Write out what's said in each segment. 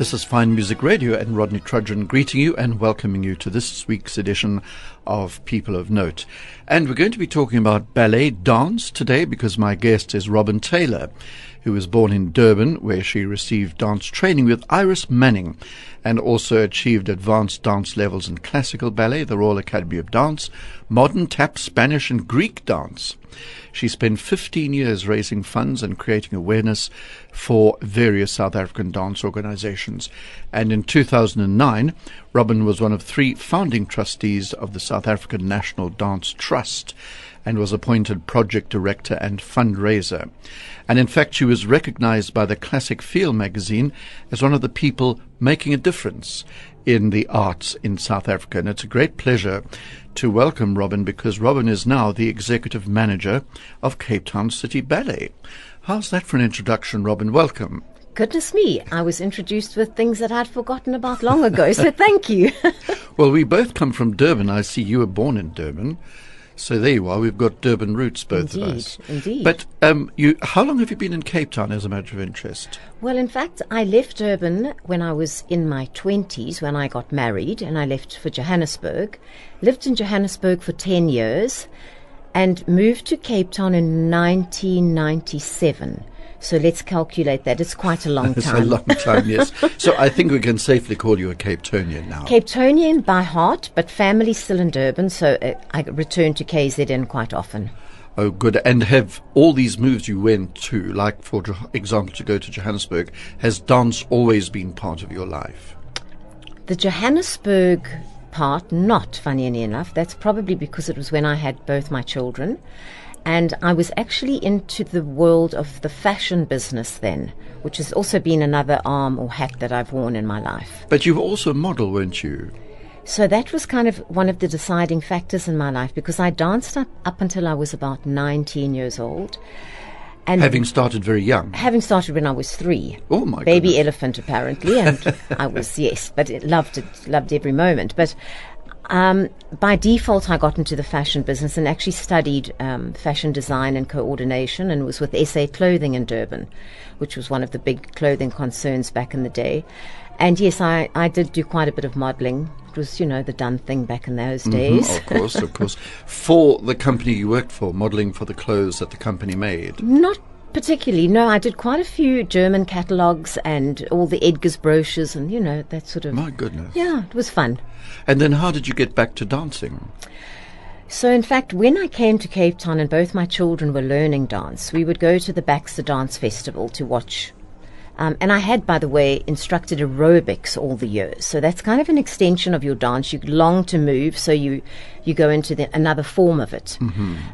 This is Fine Music Radio and Rodney Trudgeon greeting you and welcoming you to this week's edition of People of Note. And we're going to be talking about ballet dance today because my guest is Robyn Taylor, who was born in Durban, where she received dance training with Iris Manning and also achieved advanced dance levels in classical ballet, the Royal Academy of Dance, modern tap, Spanish, and Greek dance. She spent 15 years raising funds and creating awareness for various South African dance organizations. And in 2009, Robyn was one of three founding trustees of the South African National Dance Trust and was appointed project director and fundraiser. And in fact, she was recognized by the Classic Feel magazine as one of the people making a difference in the arts in South Africa. And it's a great pleasure to welcome Robyn because Robyn is now the executive manager of Cape Town City Ballet. How's that for an introduction, Robyn? Welcome. Goodness me, I was introduced with things that I'd forgotten about long ago, so thank you. well, we both come from Durban. I see you were born in Durban. So there you are. We've got Durban roots, both indeed, of us. Indeed. But um, you, how long have you been in Cape Town, as a matter of interest? Well, in fact, I left Durban when I was in my twenties, when I got married, and I left for Johannesburg. Lived in Johannesburg for ten years, and moved to Cape Town in 1997. So let's calculate that. It's quite a long time. It's a long time, yes. so I think we can safely call you a Cape Townian now. Cape Townian by heart, but family still in Durban, so uh, I return to KZN quite often. Oh, good. And have all these moves you went to, like for example, to go to Johannesburg, has dance always been part of your life? The Johannesburg part, not funny enough. That's probably because it was when I had both my children. And I was actually into the world of the fashion business then, which has also been another arm or hat that I've worn in my life. But you were also a model, weren't you? So that was kind of one of the deciding factors in my life because I danced up, up until I was about 19 years old. And Having started very young. having started when I was three. Oh, my Baby goodness. elephant, apparently, and I was yes, but it loved it, loved every moment. But um, by default, I got into the fashion business and actually studied um, fashion design and coordination, and was with SA Clothing in Durban, which was one of the big clothing concerns back in the day. And yes, I, I did do quite a bit of modelling. It was, you know, the done thing back in those days. Mm, of course, of course. For the company you worked for, modelling for the clothes that the company made. Not particularly. No, I did quite a few German catalogues and all the Edgar's brochures and, you know, that sort of. My goodness. Yeah, it was fun. And then how did you get back to dancing? So, in fact, when I came to Cape Town and both my children were learning dance, we would go to the Baxter Dance Festival to watch. Um, and I had, by the way, instructed aerobics all the years. So that's kind of an extension of your dance. You long to move, so you, you go into the, another form of it.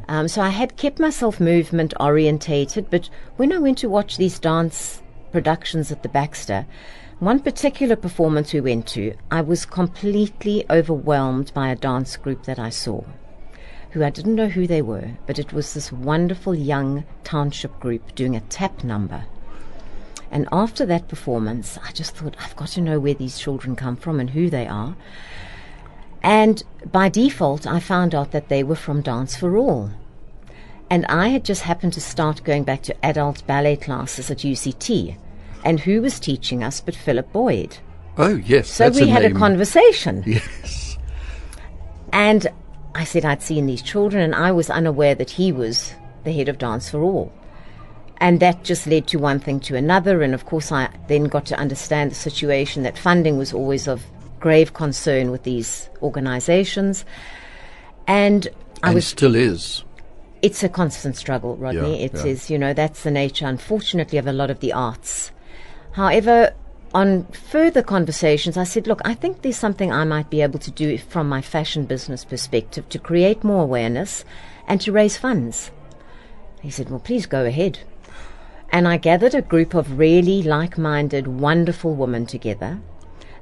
Um, so I had kept myself movement orientated, but when I went to watch these dance productions at the Baxter, one particular performance we went to, I was completely overwhelmed by a dance group that I saw who I didn't know who they were, but it was this wonderful young township group doing a tap number. And after that performance, I just thought, I've got to know where these children come from and who they are. And by default, I found out that they were from Dance for All. And I had just happened to start going back to adult ballet classes at UCT. And who was teaching us but Philip Boyd? Oh, yes. So we a had name. a conversation. Yes. And I said I'd seen these children, and I was unaware that he was the head of Dance for All. And that just led to one thing to another. And of course, I then got to understand the situation that funding was always of grave concern with these organizations. And I and was still is. it's a constant struggle, Rodney. Yeah, It yeah. is, you know, that's the nature, unfortunately, of a lot of the arts. However, on further conversations, I said, look, I think there's something I might be able to do from my fashion business perspective to create more awareness and to raise funds. He said, well, please go ahead. And I gathered a group of really like minded, wonderful women together.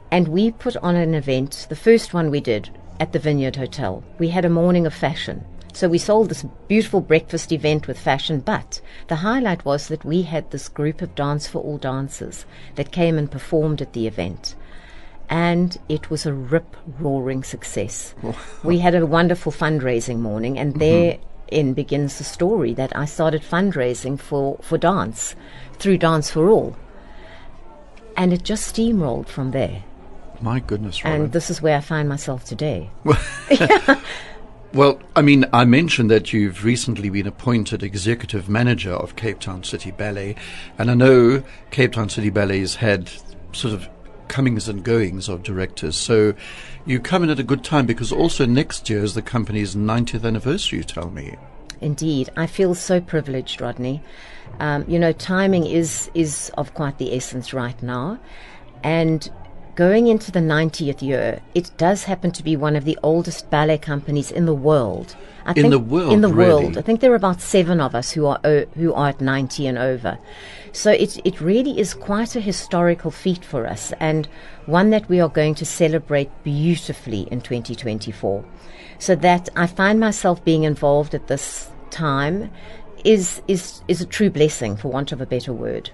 And we put on an event, the first one we did at the Vineyard Hotel. We had a morning of fashion. So we sold this beautiful breakfast event with fashion, but the highlight was that we had this group of Dance for All dancers that came and performed at the event. And it was a rip roaring success. we had a wonderful fundraising morning, and mm-hmm. Therein begins the story that I started fundraising for, for dance through Dance for All. And it just steamrolled from there. My goodness, Robyn. And this is where I find myself today. Well, I mean, I mentioned that you've recently been appointed executive manager of Cape Town City Ballet, and I know Cape Town City Ballet has had sort of comings and goings of directors. So you come in at a good time because also next year is the company's 90th anniversary, you tell me. Indeed, I feel so privileged, Rodney. Um, you know, timing is is of quite the essence right now, and going into the 90th year, it does happen to be one of the oldest ballet companies in the world. I In think- the world, in the really? world. I think there are about seven of us who are o- who are at 90 and over. So it it really is quite a historical feat for us, and one that we are going to celebrate beautifully in 2024. So that I find myself being involved at this time is is is a true blessing, for want of a better word.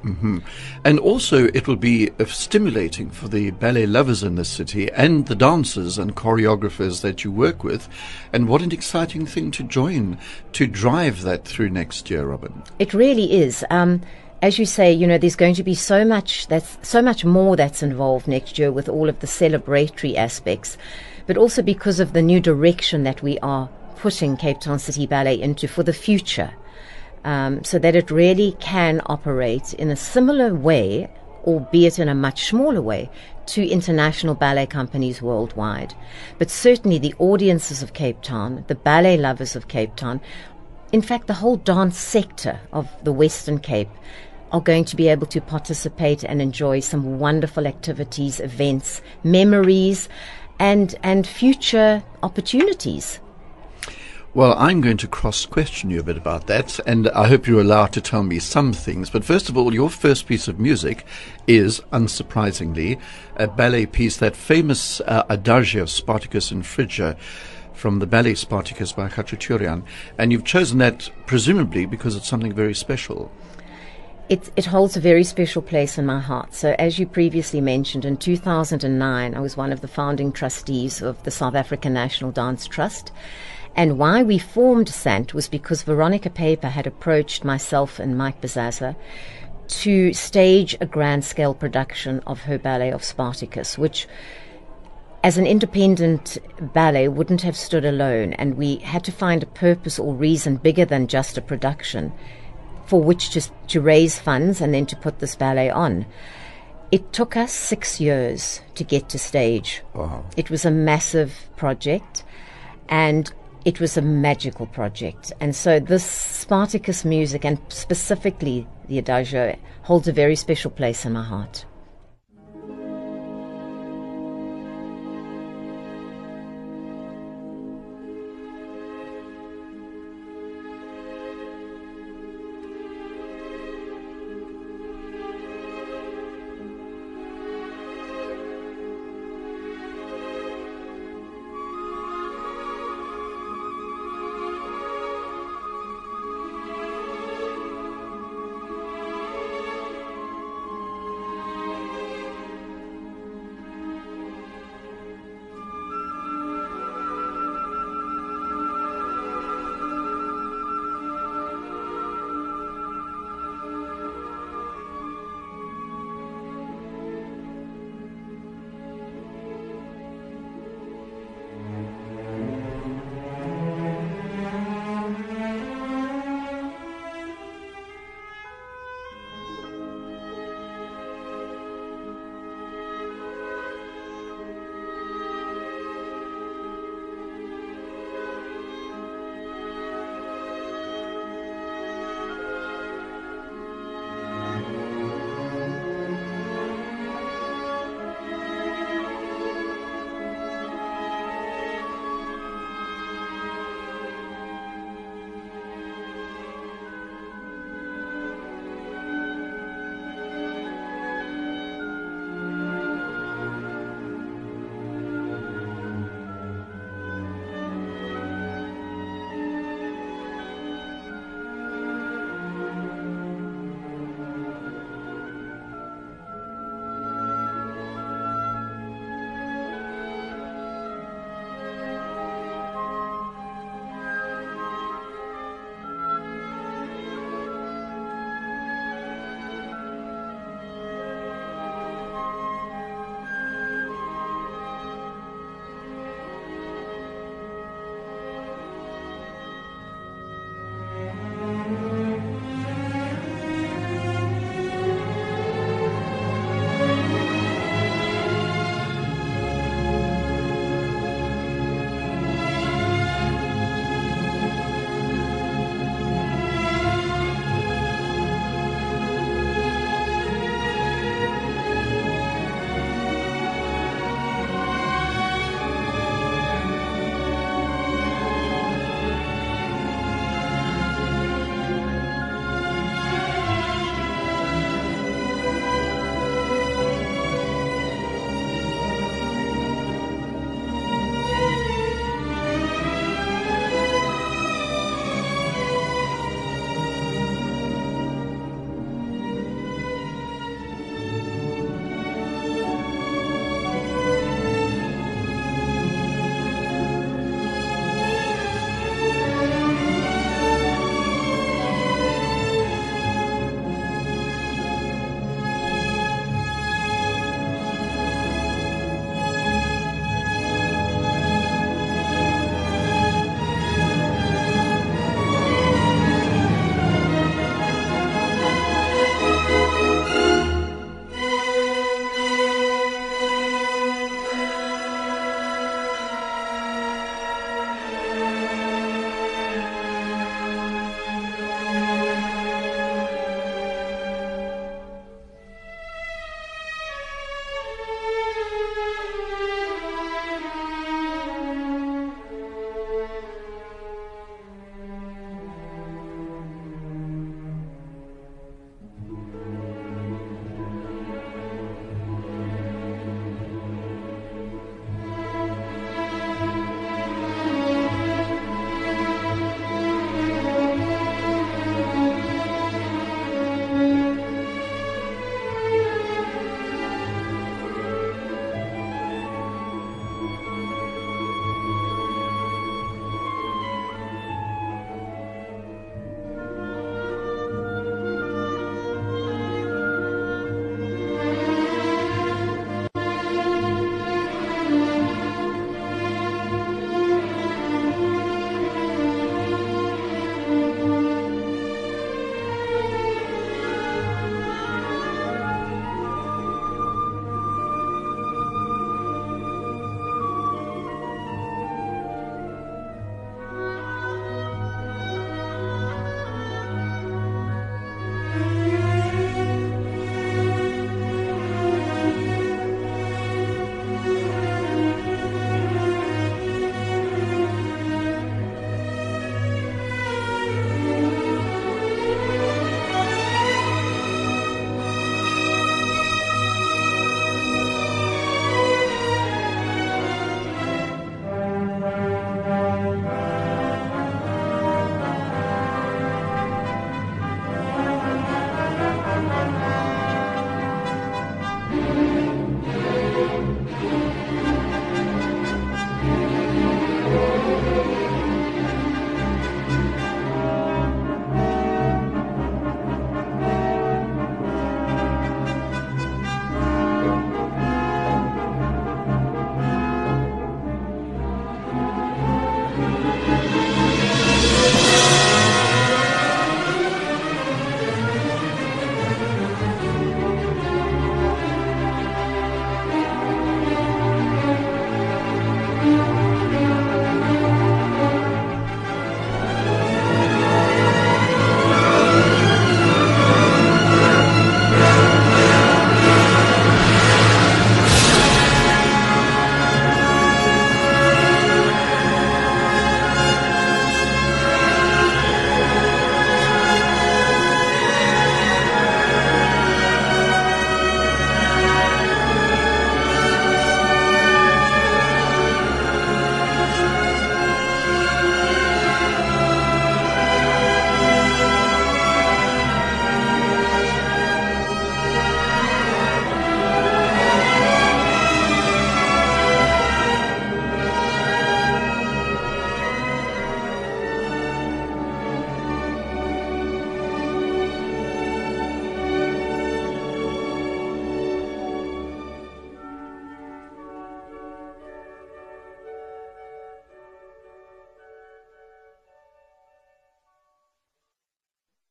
And also, it will be uh, stimulating for the ballet lovers in this city and the dancers and choreographers that you work with. And what an exciting thing to join to drive that through next year, Robyn. It really is. Um, as you say, you know, there's going to be so much that's so much more that's involved next year with all of the celebratory aspects, but also because of the new direction that we are putting Cape Town City Ballet into for the future, um, so that it really can operate in a similar way, albeit in a much smaller way, to international ballet companies worldwide. But certainly the audiences of Cape Town, the ballet lovers of Cape Town, in fact, the whole dance sector of the Western Cape are going to be able to participate and enjoy some wonderful activities, events, memories, and and future opportunities. Well, I'm going to cross question you a bit about that, and I hope you're allowed to tell me some things. But first of all, your first piece of music is, unsurprisingly, a ballet piece, that famous uh, Adagio of Spartacus and Phrygia from the ballet Spartacus by Khachaturian. And you've chosen that presumably because it's something very special. It, it holds a very special place in my heart. So, as you previously mentioned, in 2009, I was one of the founding trustees of the South African National Dance Trust. And why we formed Sant was because Veronica Paeper had approached myself and Mike Bazazza to stage a grand scale production of her ballet of Spartacus, which as an independent ballet wouldn't have stood alone, and we had to find a purpose or reason bigger than just a production for which to, to raise funds and then to put this ballet on. It took us six years to get to stage. Wow. It was a massive project and it was a magical project. And so this Spartacus music and specifically the Adagio holds a very special place in my heart.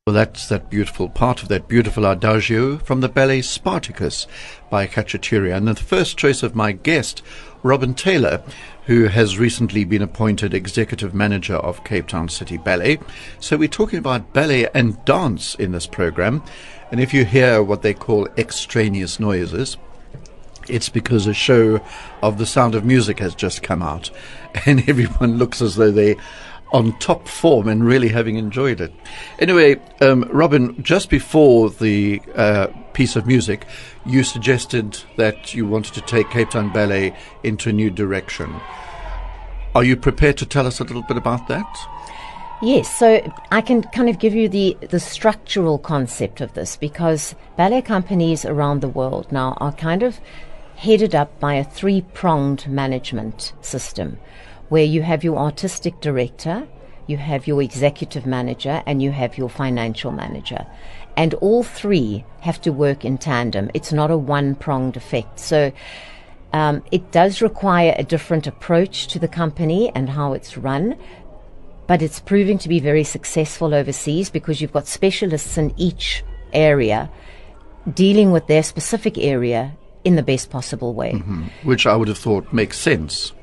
Well, that's that beautiful part of that beautiful adagio from the ballet Spartacus by Khachaturian. And the first choice of my guest, Robyn Taylor, who has recently been appointed executive manager of Cape Town City Ballet. So we're talking about ballet and dance in this program. And if you hear what they call extraneous noises, it's because a show of The Sound of Music has just come out, and everyone looks as though they on top form and really having enjoyed it. Anyway, um, Robyn, just before the uh, piece of music, you suggested that you wanted to take Cape Town Ballet into a new direction. Are you prepared to tell us a little bit about that? Yes, so I can kind of give you the, the structural concept of this because ballet companies around the world now are kind of headed up by a three pronged management system where you have your artistic director, you have your executive manager, and you have your financial manager. And all three have to work in tandem. It's not a one pronged effect. So um, it does require a different approach to the company and how it's run, but it's proving to be very successful overseas because you've got specialists in each area dealing with their specific area in the best possible way. Mm-hmm. Which I would have thought makes sense.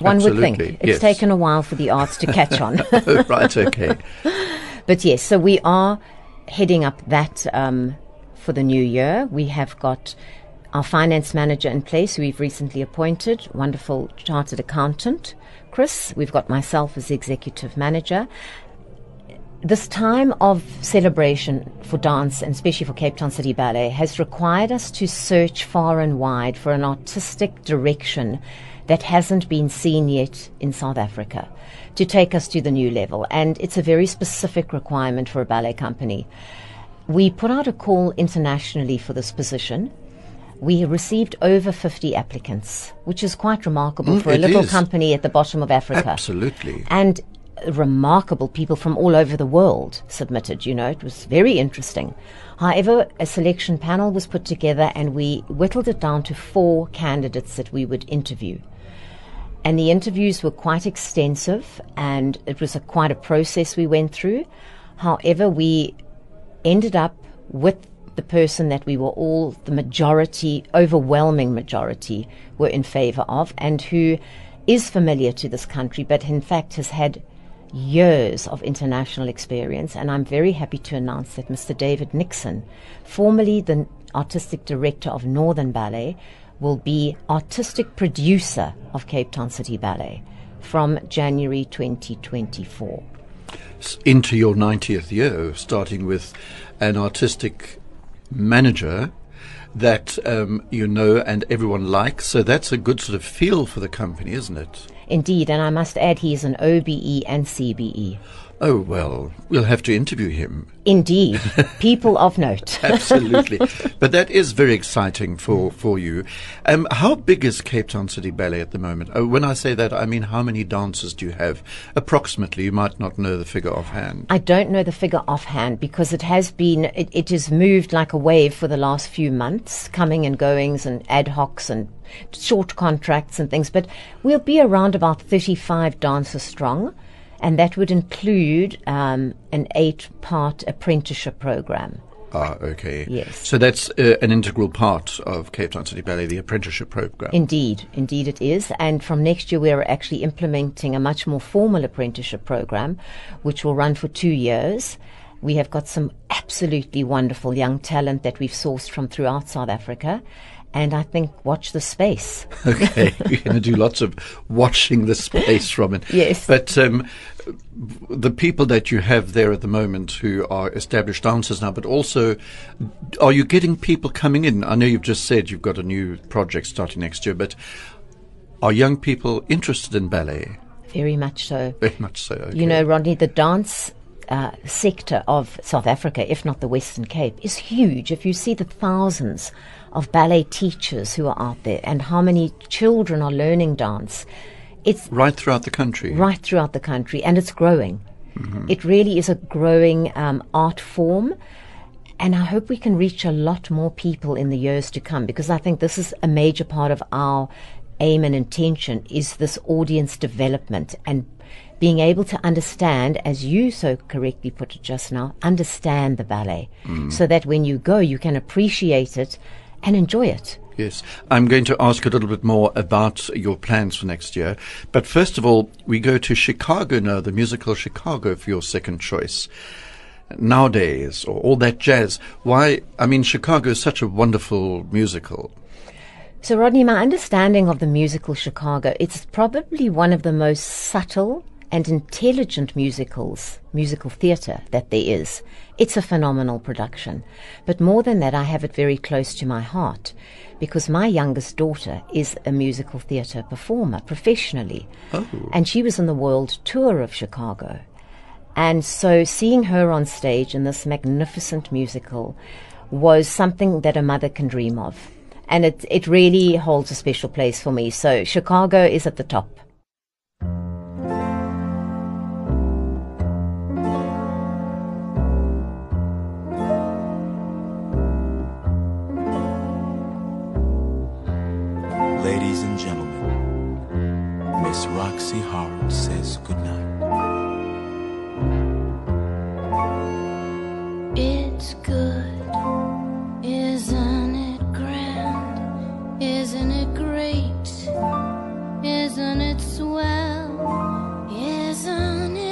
One Absolutely. would think. It's yes. taken a while for the arts to catch on. right, okay. but yes, so we are heading up that um, for the new year. We have got our finance manager in place, who we've recently appointed, wonderful chartered accountant, Chris. We've got myself as the executive manager. This time of celebration for dance, and especially for Cape Town City Ballet, has required us to search far and wide for an artistic direction that hasn't been seen yet in South Africa to take us to the new level. And it's a very specific requirement for a ballet company. We put out a call internationally for this position. We received over 50 applicants, which is quite remarkable Mm, for a little is. company at the bottom of Africa. Absolutely. And remarkable people from all over the world submitted, you know, it was very interesting. However, a selection panel was put together and we whittled it down to four candidates that we would interview. And the interviews were quite extensive and it was a, quite a process we went through. However, we ended up with the person that we were all, the majority, overwhelming majority, were in favor of and who is familiar to this country, but in fact has had years of international experience. And I'm very happy to announce that Mr. David Nixon, formerly the artistic director of Northern Ballet, will be artistic producer of Cape Town City Ballet from January 2024. Into your 90th year, starting with an artistic manager that um, you know and everyone likes. So that's a good sort of feel for the company, isn't it? Indeed, and I must add he is an OBE and CBE. Oh, well, we'll have to interview him. Indeed, people of note. Absolutely. but that is very exciting for, for you. Um, how big is Cape Town City Ballet at the moment? Oh, when I say that, I mean how many dancers do you have? Approximately, you might not know the figure offhand. I don't know the figure offhand because it has been, it, it has moved like a wave for the last few months, coming and goings and ad hocs and short contracts and things. But we'll be around about 35 dancers strong, and that would include um, an eight part apprenticeship program. Ah, okay. Yes. So that's uh, an integral part of Cape Town City Ballet, the apprenticeship program. Indeed, indeed it is. And from next year, we are actually implementing a much more formal apprenticeship program, which will run for two years. We have got some absolutely wonderful young talent that we've sourced from throughout South Africa. And I think watch the space. okay, you're going to do lots of watching the space, Robyn. Yes. But um, the people that you have there at the moment who are established dancers now, but also, are you getting people coming in? I know you've just said you've got a new project starting next year, but are young people interested in ballet? Very much so. Very much so. Okay. You know, Rodney, the dance uh, sector of South Africa, if not the Western Cape, is huge. If you see the thousands of ballet teachers who are out there and how many children are learning dance, it's right throughout the country. right throughout the country and it's growing. It really is a growing um, art form. And I hope we can reach a lot more people in the years to come because I think this is a major part of our aim and intention is this audience development and being able to understand, as you so correctly put it just now, understand the ballet, so that when you go, you can appreciate it and enjoy it. Yes, I'm going to ask a little bit more about your plans for next year. But first of all, we go to Chicago now, the musical Chicago for your second choice. Nowadays, or all that jazz. Why? I mean, Chicago is such a wonderful musical. So, Rodney, my understanding of the musical Chicago, it's probably one of the most subtle and intelligent musicals, musical theatre that there is. It's a phenomenal production. But more than that, I have it very close to my heart because my youngest daughter is a musical theatre performer professionally. Oh. And she was on the world tour of Chicago. And so seeing her on stage in this magnificent musical was something that a mother can dream of. And it, it really holds a special place for me. So Chicago is at the top. Ladies and gentlemen, Miss Roxy Hart says goodnight. It's good, isn't it grand? Isn't it great? Isn't it swell? Isn't it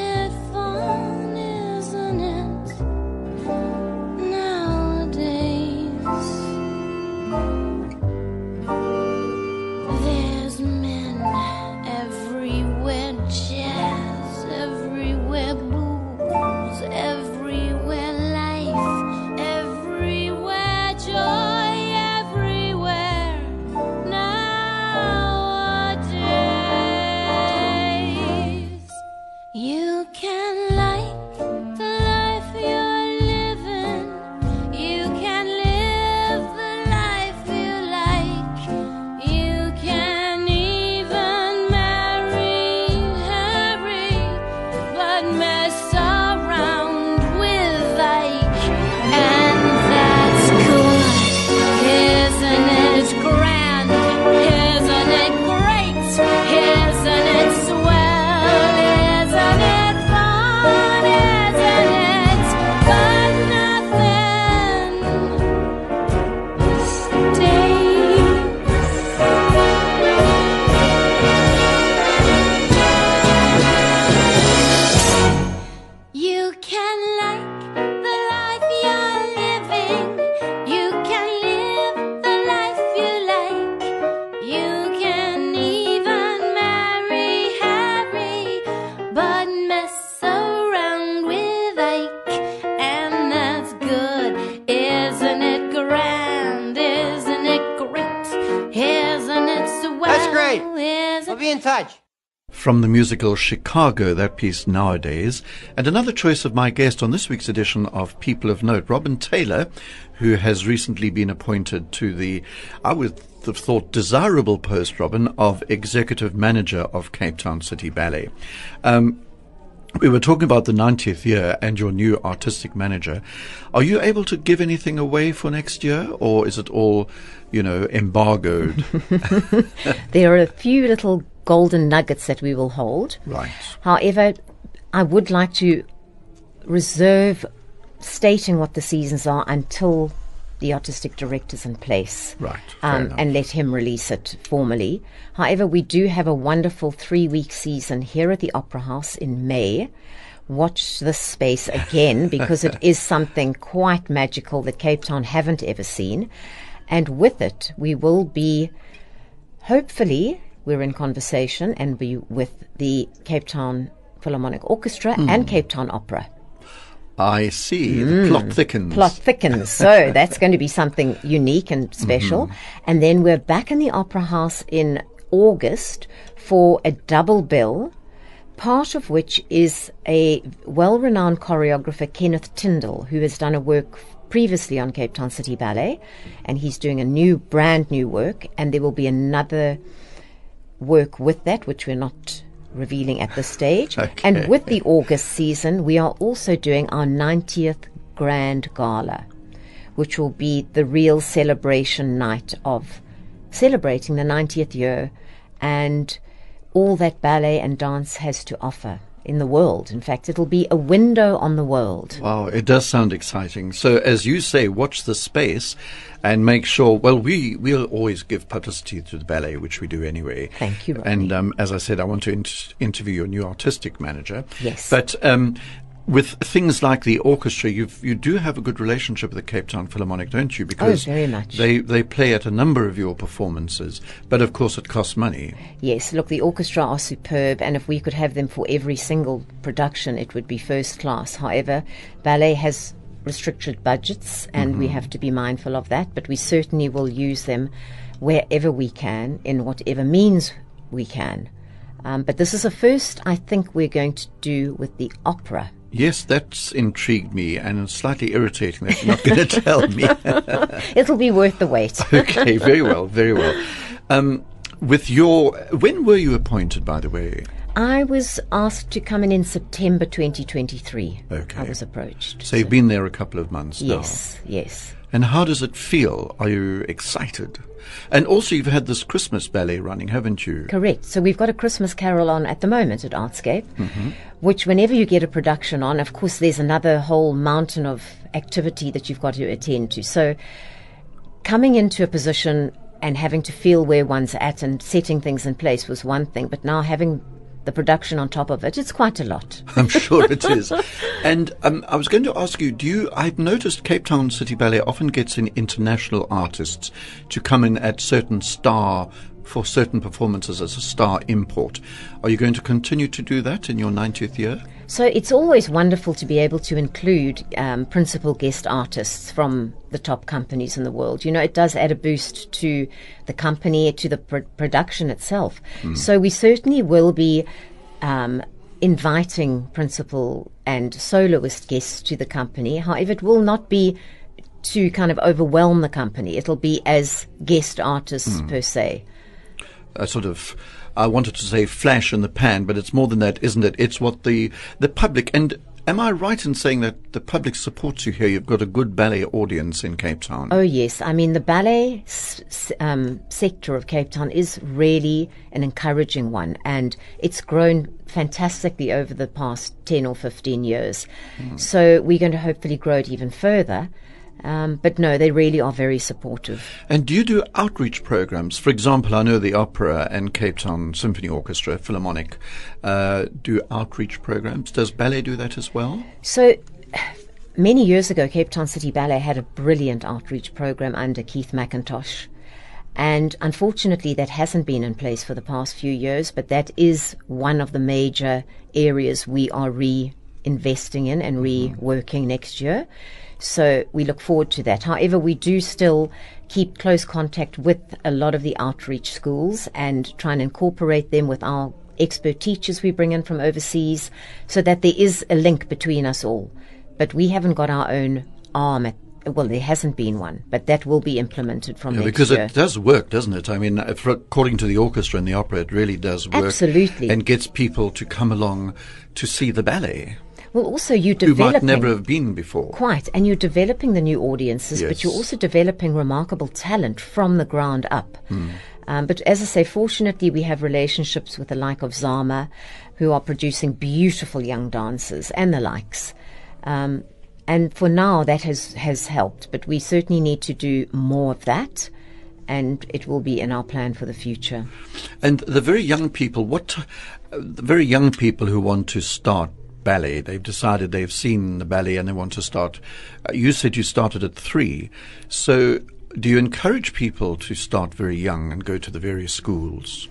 musical Chicago, that piece nowadays, and another choice of my guest on this week's edition of People of Note, Robyn Taylor, who has recently been appointed to the, I would have thought, desirable post, Robyn, of Executive Manager of Cape Town City Ballet. Um, we were talking about the 90th year and your new artistic manager. Are you able to give anything away for next year, or is it all, you know, embargoed? There are a few little golden nuggets that we will hold. right. However, I would like to reserve stating what the seasons are until the artistic director's in place. Right, Um, and let him release it formally. However, we do have a wonderful three week season here at the Opera House in May. Watch this space again because it is something quite magical that Cape Town haven't ever seen. And with it, we will be hopefully we're in conversation and we with the Cape Town Philharmonic Orchestra hmm. and Cape Town Opera. I see. The hmm. plot thickens. Plot thickens, so that's going to be something unique and special. Mm-hmm. And then we're back in the Opera House in August for a double bill, part of which is a well-renowned choreographer Kenneth Tindall, who has done a work previously on Cape Town City Ballet, and he's doing a new, brand new work, and there will be another work with that, which we're not revealing at this stage. Okay. And with the August season, we are also doing our 90th Grand Gala, which will be the real celebration night of celebrating the 90th year and all that ballet and dance has to offer. In the world. In fact, it'll be a window on the world. Wow, it does sound exciting. So, as you say, watch the space and make sure. Well, we we'll always give publicity to the ballet, which we do anyway. Thank you, Rodney. And um, as I said, I want to int- interview your new artistic manager. Yes. But um, with things like the orchestra, you you do have a good relationship with the Cape Town Philharmonic, don't you? Because Oh, very much. They they play at a number of your performances, but of course it costs money. Yes, look, the orchestra are superb, and if we could have them for every single production, it would be first class. However, ballet has restricted budgets, and we have to be mindful of that, but we certainly will use them wherever we can, in whatever means we can. Um, but this is a first I think we're going to do with the opera. Yes, that's intrigued me, and slightly irritating that you're not going to tell me. It'll be worth the wait. okay, very well, very well. Um, with your, when were you appointed, by the way? I was asked to come in in September 2023. Okay. I was approached. So you've been there a couple of months now? yes, yes. And how does it feel? Are you excited? And also, you've had this Christmas ballet running, haven't you? Correct. So we've got a Christmas carol on at the moment at Artscape, Mm-hmm. which whenever you get a production on, of course, there's another whole mountain of activity that you've got to attend to. So coming into a position and having to feel where one's at and setting things in place was one thing, but now having the production on top of it, it's quite a lot. I'm sure it is. And um, I was going to ask you, do you, I've noticed Cape Town City Ballet often gets in international artists to come in at certain star, for certain performances as a star import. Are you going to continue to do that in your 90th year? So it's always wonderful to be able to include um, principal guest artists from the top companies in the world. You know, it does add a boost to the company, to the pr- production itself. So we certainly will be um, inviting principal and soloist guests to the company. However, it will not be to kind of overwhelm the company. It'll be as guest artists per se. a sort of I wanted to say flash in the pan, but it's more than that, isn't it? It's what the the public and am I right in saying that the public supports you here? You've got a good ballet audience in Cape Town. Oh yes, I mean the ballet um, sector of Cape Town is really an encouraging one, and it's grown fantastically over the past ten or fifteen years. So we're going to hopefully grow it even further. Um, but no, they really are very supportive. And do you do outreach programs? For example, I know the Opera and Cape Town Symphony Orchestra, Philharmonic, uh, do outreach programs. Does ballet do that as well? So many years ago, Cape Town City Ballet had a brilliant outreach program under Keith McIntosh. And unfortunately, that hasn't been in place for the past few years, but that is one of the major areas we are reinvesting in and reworking next year. So we look forward to that. However, we do still keep close contact with a lot of the outreach schools and try and incorporate them with our expert teachers we bring in from overseas so that there is a link between us all. But we haven't got our own arm at well, there hasn't been one, but that will be implemented from Yeah, next because year. it does work, doesn't it? I mean, according to the orchestra and the opera, it really does work. Absolutely. And gets people to come along to see the ballet well, also you developing. Who might never have been before. quite, and you're developing the new audiences, but you're also developing remarkable talent from the ground up. Um, but as I say, fortunately, we have relationships with the like of Zama, who are producing beautiful young dancers, and the likes. Um, and for now, that has has helped, but we certainly need to do more of that, and it will be in our plan for the future. And the very young people, what uh, the very young people who want to start ballet, they've decided they've seen the ballet and they want to start. Uh, you said you started at three, so do you encourage people to start very young and go to the various schools?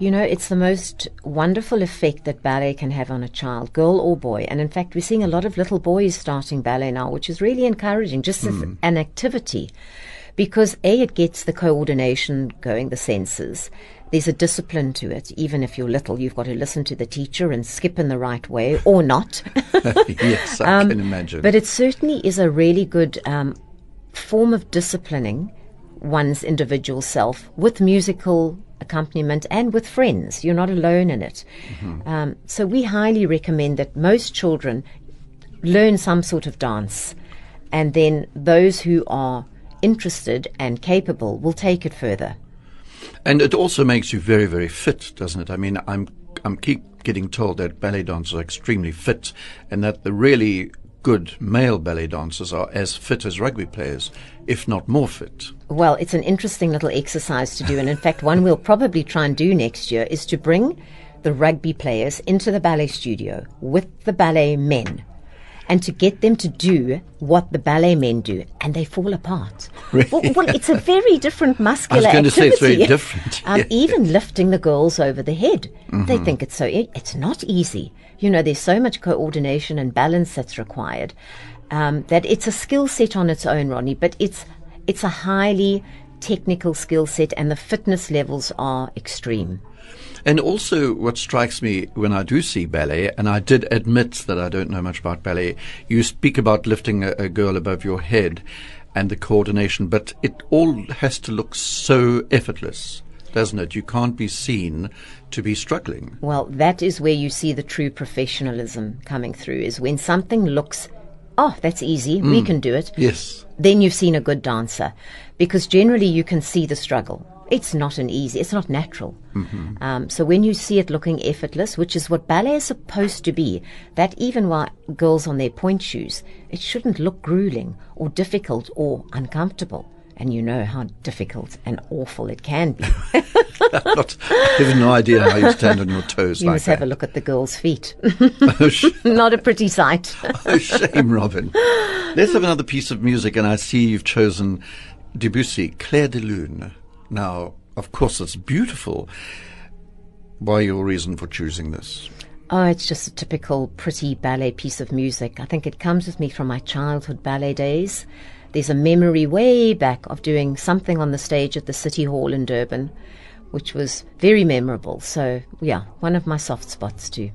You know, it's the most wonderful effect that ballet can have on a child, girl or boy. And in fact, we're seeing a lot of little boys starting ballet now, which is really encouraging, just as an activity. Because A, it gets the coordination going, the senses. There's a discipline to it. Even if you're little, you've got to listen to the teacher and skip in the right way or not. yes, I can imagine. Um, But it certainly is a really good um, form of disciplining one's individual self with musical accompaniment and with friends. You're not alone in it. Um, so we highly recommend that most children learn some sort of dance, and then those who are interested and capable will take it further. And it also makes you very, very fit, doesn't it? I mean, I'm I'm keep getting told that ballet dancers are extremely fit, and that the really good male ballet dancers are as fit as rugby players, if not more fit. Well, it's an interesting little exercise to do, and in fact, one we'll probably try and do next year is to bring the rugby players into the ballet studio with the ballet men and to get them to do what the ballet men do, and they fall apart. Really? Well, well, it's a very different muscular I was going to say it's very activity. different, Um, yeah. Even lifting the girls over the head, they Mm-hmm. think it's so. e- It's not easy. You know, there's so much coordination and balance that's required um, that it's a skill set on its own, Ronnie. But it's it's a highly technical skill set, and the fitness levels are extreme. And also, what strikes me when I do see ballet, and I did admit that I don't know much about ballet, you speak about lifting a, a girl above your head and the coordination, but it all has to look so effortless, doesn't it? You can't be seen to be struggling. Well, that is where you see the true professionalism coming through. Is when something looks, oh, that's easy, we hmm. can do it. Yes. Then you've seen a good dancer because generally you can see the struggle. It's not an easy, it's not natural. Um, so when you see it looking effortless, which is what ballet is supposed to be, that even while girls on their pointe shoes, it shouldn't look grueling or difficult or uncomfortable. And you know how difficult and awful it can be. Not, you have no idea how you stand on your toes you like must have a look at the girls' feet. Oh, sh- not a pretty sight. oh, shame, Robyn. Let's have another piece of music, and I see you've chosen Debussy, Clair de Lune. Now, of course, it's beautiful. Why your reason for choosing this? Oh, it's just a typical pretty ballet piece of music. I think it comes with me from my childhood ballet days. There's a memory way back of doing something on the stage at the City Hall in Durban, which was very memorable. So, yeah, one of my soft spots too.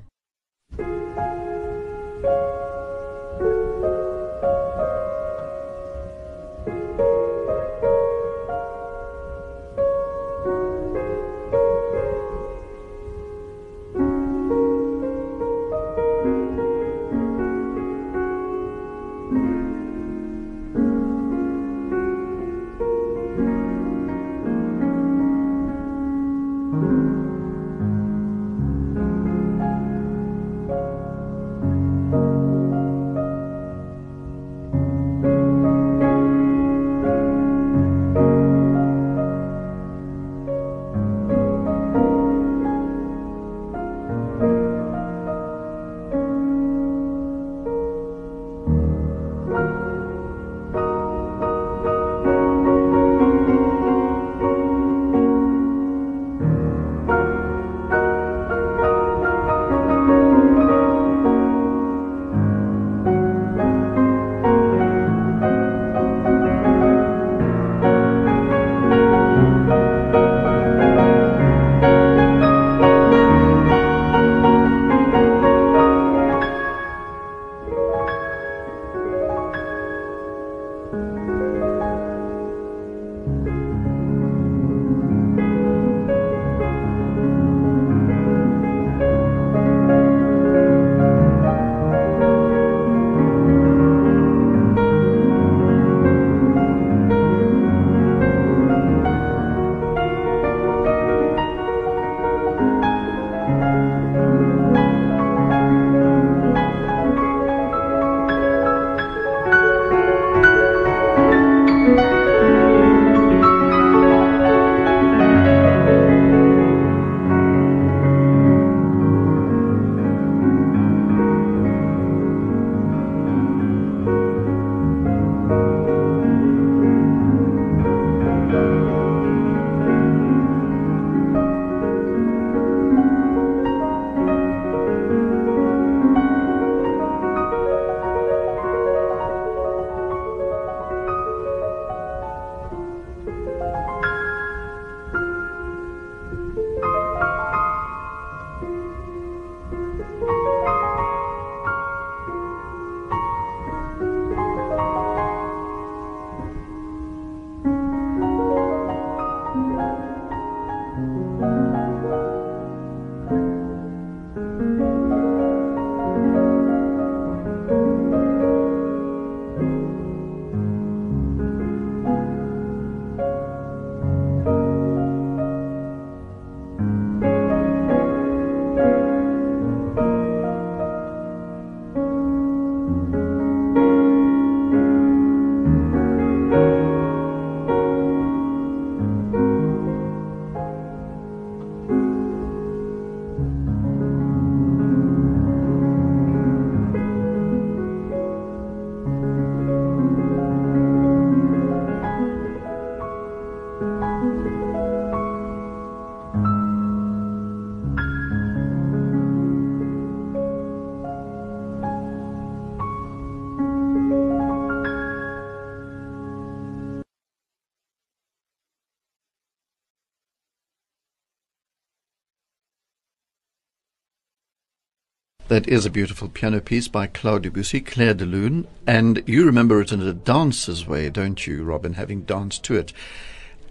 That is a beautiful piano piece by Claude Debussy, Clair de Lune, and you remember it in a dancer's way, don't you, Robyn, having danced to it?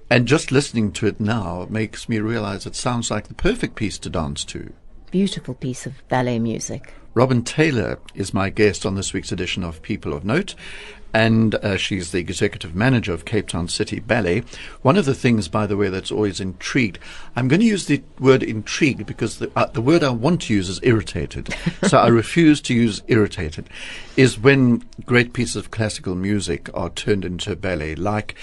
And just listening to it now makes me realize it sounds like the perfect piece to dance to. Beautiful piece of ballet music. Robyn Taylor is my guest on this week's edition of People of Note, and uh, she's the executive manager of Cape Town City Ballet. One of the things, by the way, that's always intrigued, I'm going to use the word intrigued because the, uh, the word I want to use is irritated. so I refuse to use irritated, is when great pieces of classical music are turned into ballet, like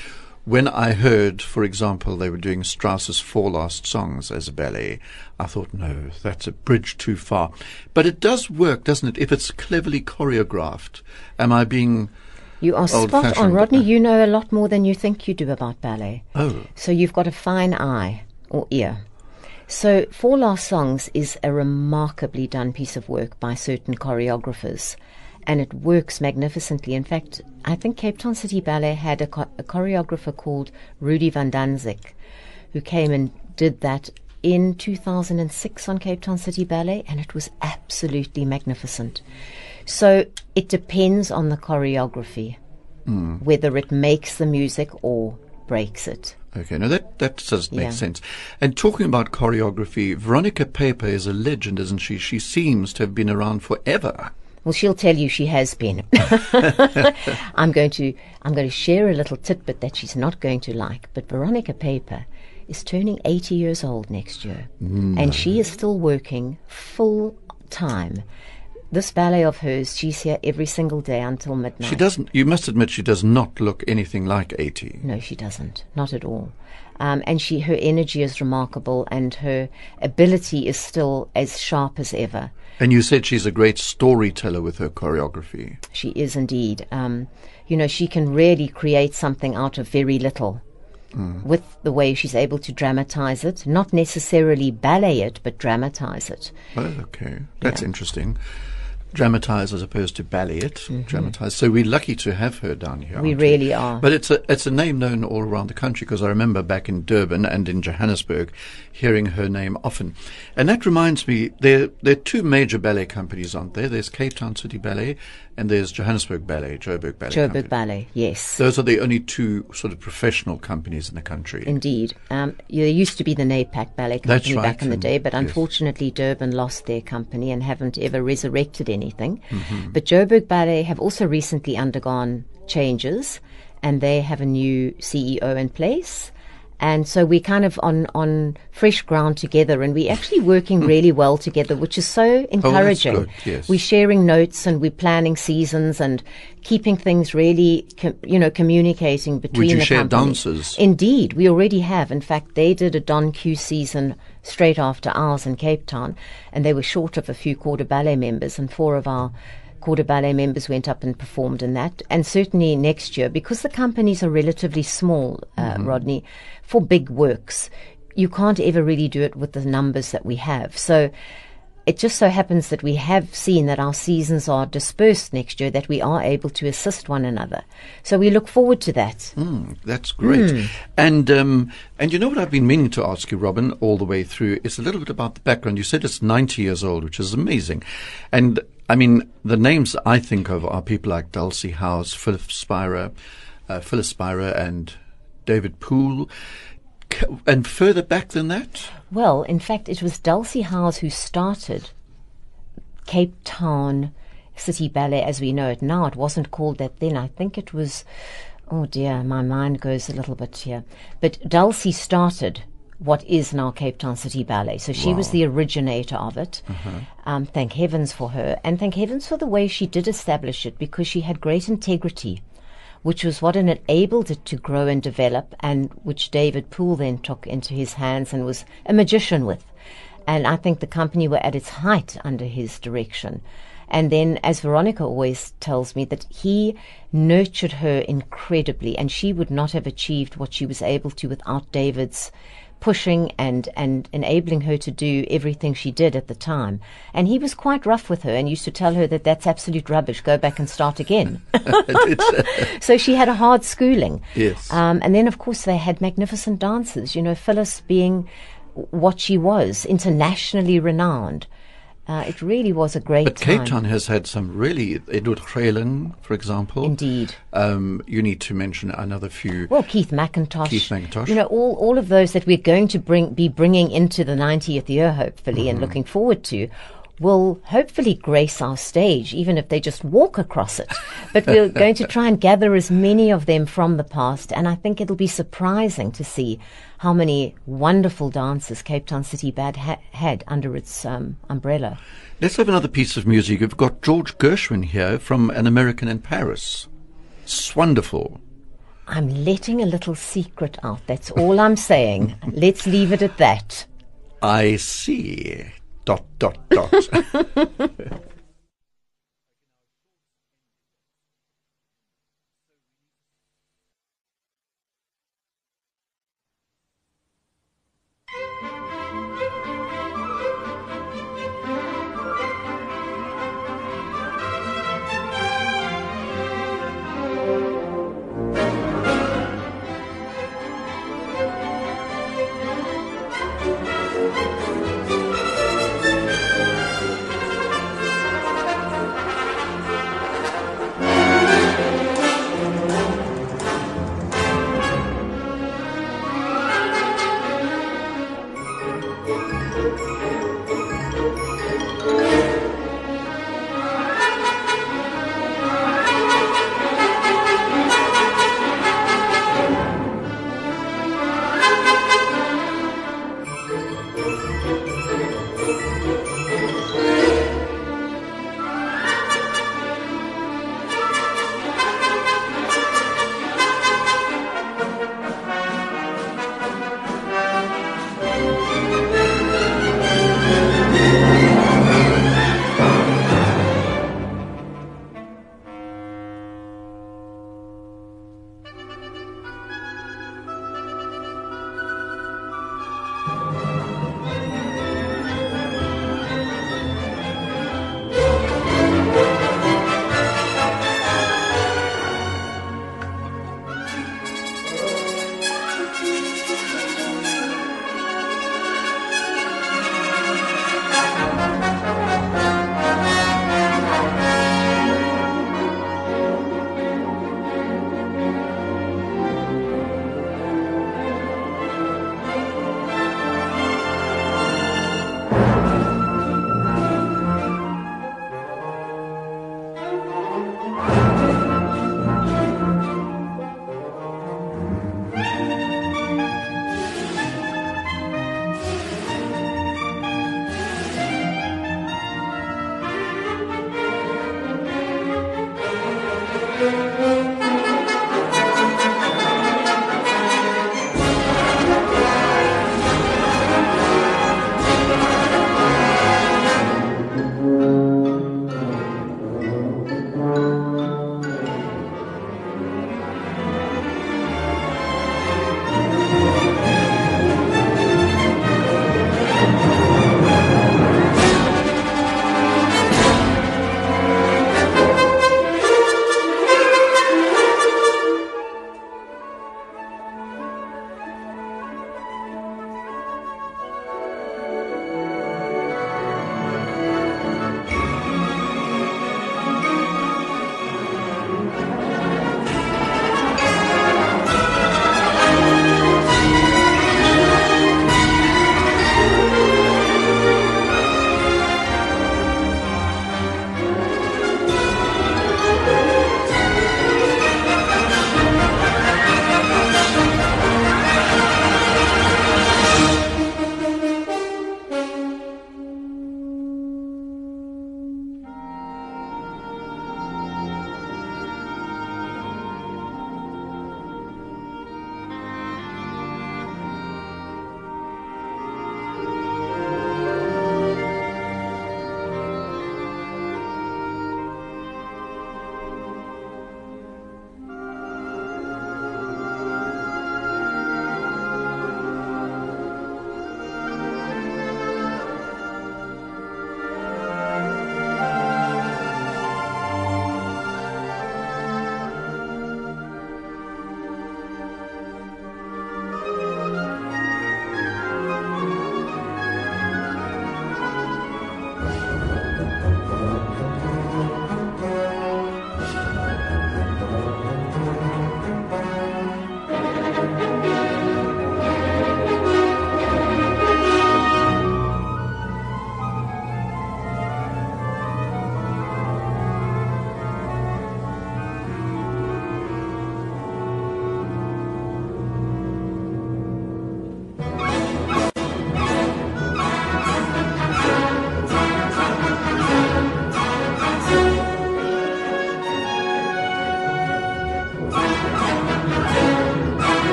when I heard, for example, they were doing Strauss's Four Last Songs as a ballet, I thought, no, that's a bridge too far. But it does work, doesn't it, if it's cleverly choreographed? Am I being You are spot on, Rodney. You know a lot more than you think you do about ballet. Oh. So you've got a fine eye or ear. So Four Last Songs is a remarkably done piece of work by certain choreographers. And it works magnificently. In fact, I think Cape Town City Ballet had a, cho- a choreographer called Rudi van Dantzig, who came and did that in 2006 on Cape Town City Ballet, and it was absolutely magnificent. So it depends on the choreography, hmm. whether it makes the music or breaks it. Okay, now that, that does make Yeah. sense. And talking about choreography, Veronica Paeper is a legend, isn't she? She seems to have been around forever. Well, she'll tell you she has been. I'm going to I'm going to share a little tidbit that she's not going to like. But Veronica Paeper is turning 80 years old next year, and she is still working full time. This ballet of hers, she's here every single day until midnight. She doesn't, you must admit, she does not look anything like 80. No, she doesn't. Not at all. Um, and she, her energy is remarkable, and her ability is still as sharp as ever. And you said she's a great storyteller with her choreography. She is indeed. Um, you know, she can really create something out of very little. With the way she's able to dramatize it, not necessarily ballet it, but dramatize it. Oh, okay. That's Yeah. interesting. Dramatize as opposed to ballet it. Dramatize. So we're lucky to have her down here. Mm-hmm. We really are. But it's a it's a name known all around the country because I remember back in Durban and in Johannesburg hearing her name often. And that reminds me, there there are two major ballet companies, aren't there? There's Cape Town City Ballet and there's Johannesburg Ballet, Joburg Ballet. Company. Ballet, yes. Those are the only two sort of professional companies in the country. Indeed. Um, there used to be the NAPAC Ballet Company right, back in the day, but yes. unfortunately Durban lost their company and haven't ever resurrected anything. Mm-hmm. But Joburg Ballet have also recently undergone changes and they have a new CEO in place. And so we're kind of on, on fresh ground together and we're actually working really well together, which is so encouraging. Hmm. Oh, yes. We're sharing notes and we're planning seasons and keeping things really, com- you know, communicating between Would you the share company. dancers? Indeed, we already have. In fact, they did a Don Q season straight after ours in Cape Town, and they were short of a few corps de ballet members, and four of our corps de ballet members went up and performed in that. And certainly next year, because the companies are relatively small, uh, Rodney, for big works, you can't ever really do it with the numbers that we have. So it just so happens that we have seen that our seasons are dispersed next year, that we are able to assist one another. So we look forward to that. Mm, that's great. Hmm. And um, and you know what I've been meaning to ask you, Robyn, all the way through is a little bit about the background. You said it's 90 years old, which is amazing. And I mean, the names I think of are people like Dulcie Howes, Philip Spira, uh, Phyllis Spira, and David Poole. And further back than that, Well, in fact, it was Dulcie Howes who started Cape Town City Ballet as we know it now. It wasn't called that then. I think it was, oh dear, my mind goes a little bit here. But Dulcie started what is now Cape Town City Ballet. So she was the originator of it. Um, thank heavens for her. And thank heavens for the way she did establish it because she had great integrity which was what enabled it to grow and develop, and which David Poole then took into his hands and was a magician with. And I think the company were at its height under his direction. And then, as Veronica always tells me, that he nurtured her incredibly, and she would not have achieved what she was able to without David's pushing and, and enabling her to do everything she did at the time. And he was quite rough with her and used to tell her that that's absolute rubbish, go back and start again. so she had a hard schooling. Yes. Um, and then, of course, they had magnificent dancers. You know, Phyllis being what she was, internationally renowned. Uh, it really was a great But time. Cape Town has had some really Eduard Greyling, for example. Indeed. Um, you need to mention another few. Well, Keith McIntosh. Keith McIntosh. You know, all, all of those that we're going to bring be bringing into the 90th year, hopefully, Mm-hmm. and looking forward to, will hopefully grace our stage, even if they just walk across it. But we're going to try and gather as many of them from the past, and I think it'll be surprising to see how many wonderful dancers Cape Town City Band ha- had under its um, umbrella. Let's have another piece of music. We've got George Gershwin here from An American in Paris. It's wonderful. I'm letting a little secret out. That's all I'm saying. Let's leave it at that. I see. Dot, dot, dot.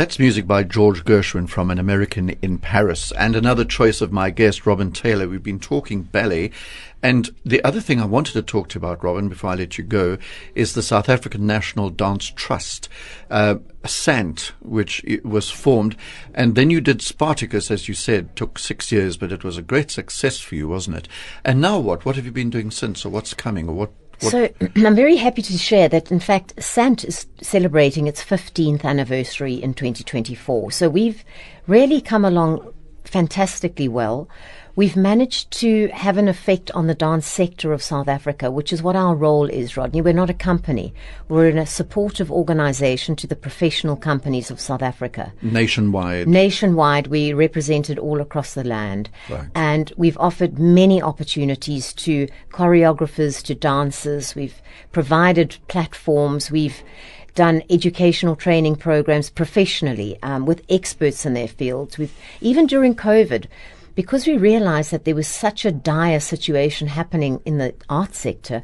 That's music by George Gershwin from An American in Paris. And another choice of my guest, Robyn Taylor. We've been talking ballet. And the other thing I wanted to talk to you about, Robyn, before I let you go, is the South African National Dance Trust, uh, SANT, which was formed. And then you did Spartacus, as you said, took six years, but it was a great success for you, wasn't it? And now what? What have you been doing since, or what's coming, or what? What So I'm very happy to share that, in fact, Sant is celebrating its 15th anniversary in 2024. So we've really come along fantastically well. We've managed to have an effect on the dance sector of South Africa, which is what our role is, Rodney. We're not a company. We're in a supportive organization to the professional companies of South Africa. nationwide? Nationwide, we represented all across the land. Right. And we've offered many opportunities to choreographers, to dancers. We've provided platforms. We've done educational training programs professionally um, with experts in their fields. We've, even during COVID, because we realized that there was such a dire situation happening in the art sector,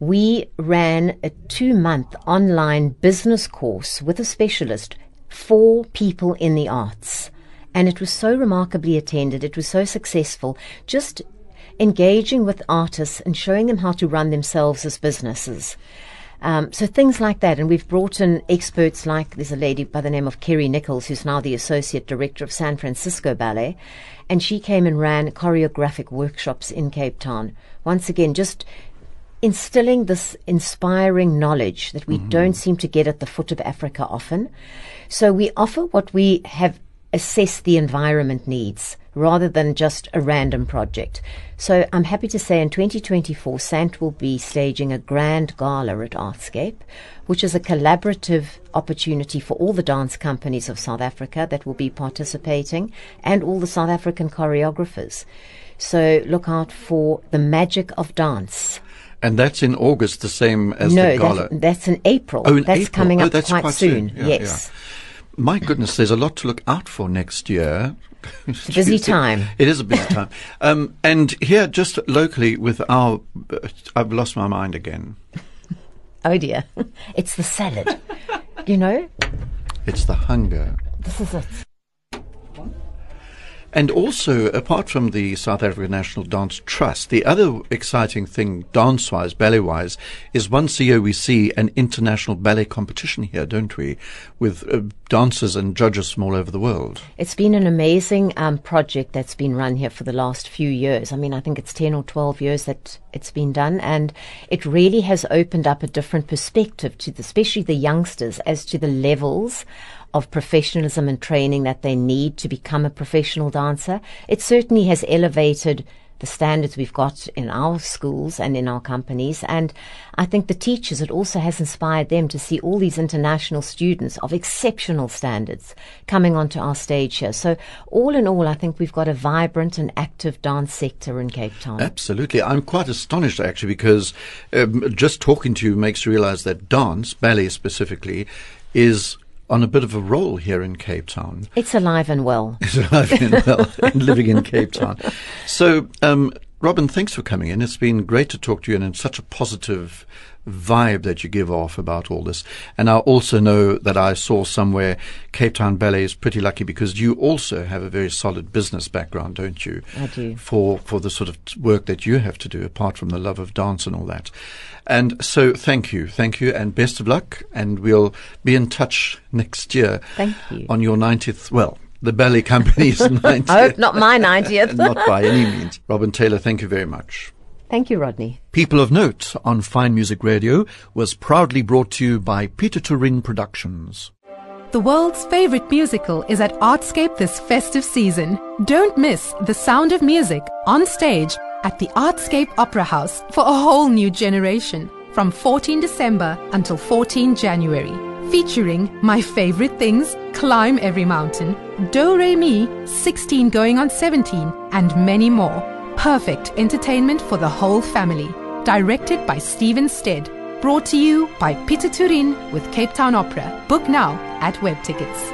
we ran a two month online business course with a specialist for people in the arts. And it was so remarkably attended, it was so successful, just engaging with artists and showing them how to run themselves as businesses. Um, so things like that, and we've brought in experts like there's a lady by the name of Kerry Nichols, who's now the associate director of San Francisco Ballet, and she came and ran choreographic workshops in Cape Town. Once again, just instilling this inspiring knowledge that we don't seem to get at the foot of Africa often. So we offer what we have assessed the environment needs rather than just a random project. So I'm happy to say in 2024, Sant will be staging a grand gala at Artscape, which is a collaborative opportunity for all the dance companies of South Africa that will be participating and all the South African choreographers. So look out for the magic of dance. And that's in August, the same as no, the gala. That, that's in April. Oh, in that's April. coming Oh, up that's quite, quite soon. soon. Yeah, yes. My goodness, there's a lot to look out for next year. busy time. It is a busy time. Um, and here, just locally, with our, I've lost my mind again. Oh dear, it's the salad. you know, It's the hunger. this is it. And also, apart from the South African National Dance Trust, the other exciting thing, dance wise, ballet wise, is once a year we see an international ballet competition here, don't we? With uh, dancers and judges from all over the world. It's been an amazing um, project that's been run here for the last few years. I mean, I think it's 10 or 12 years that it's been done, and it really has opened up a different perspective to the, especially the youngsters as to the levels of professionalism and training that they need to become a professional dancer. It certainly has elevated the standards we've got in our schools and in our companies. And I think the teachers, it also has inspired them to see all these international students of exceptional standards coming onto our stage here. So, all in all, I think we've got a vibrant and active dance sector in Cape Town. Absolutely. I'm quite astonished actually because um, just talking to you makes you realize that dance, ballet specifically, is on a bit of a roll here in Cape Town. It's alive and well. is alive and well and living in Cape Town. So, um, Robyn, thanks for coming in. It's been great to talk to you and in such a positive vibe that you give off about all this. And I also know that I saw somewhere Cape Town Ballet is pretty lucky because you also have a very solid business background, don't you? I do. For, for the sort of work that you have to do apart from the love of dance and all that. And so thank you. Thank you and best of luck. And we'll be in touch next year. Thank you. On your 90th, well, the ballet company's 90th. I hope not my 90th. Not by any means. Robyn Taylor, thank you very much. Thank you, Rodney. People of Note on Fine Music Radio was proudly brought to you by Pieter Toerien Productions. The world's favorite musical is at Artscape this festive season. Don't miss The Sound of Music on stage at the Artscape Opera House for a whole new generation from 14 December until 14 January. Featuring My Favorite Things, Climb Every Mountain, Do Re Mi, 16 Going on 17, and many more. Perfect entertainment for the whole family. Directed by Stephen Stead. Brought to you by Pieter Toerien with Cape Town Opera. Book now at Web Tickets.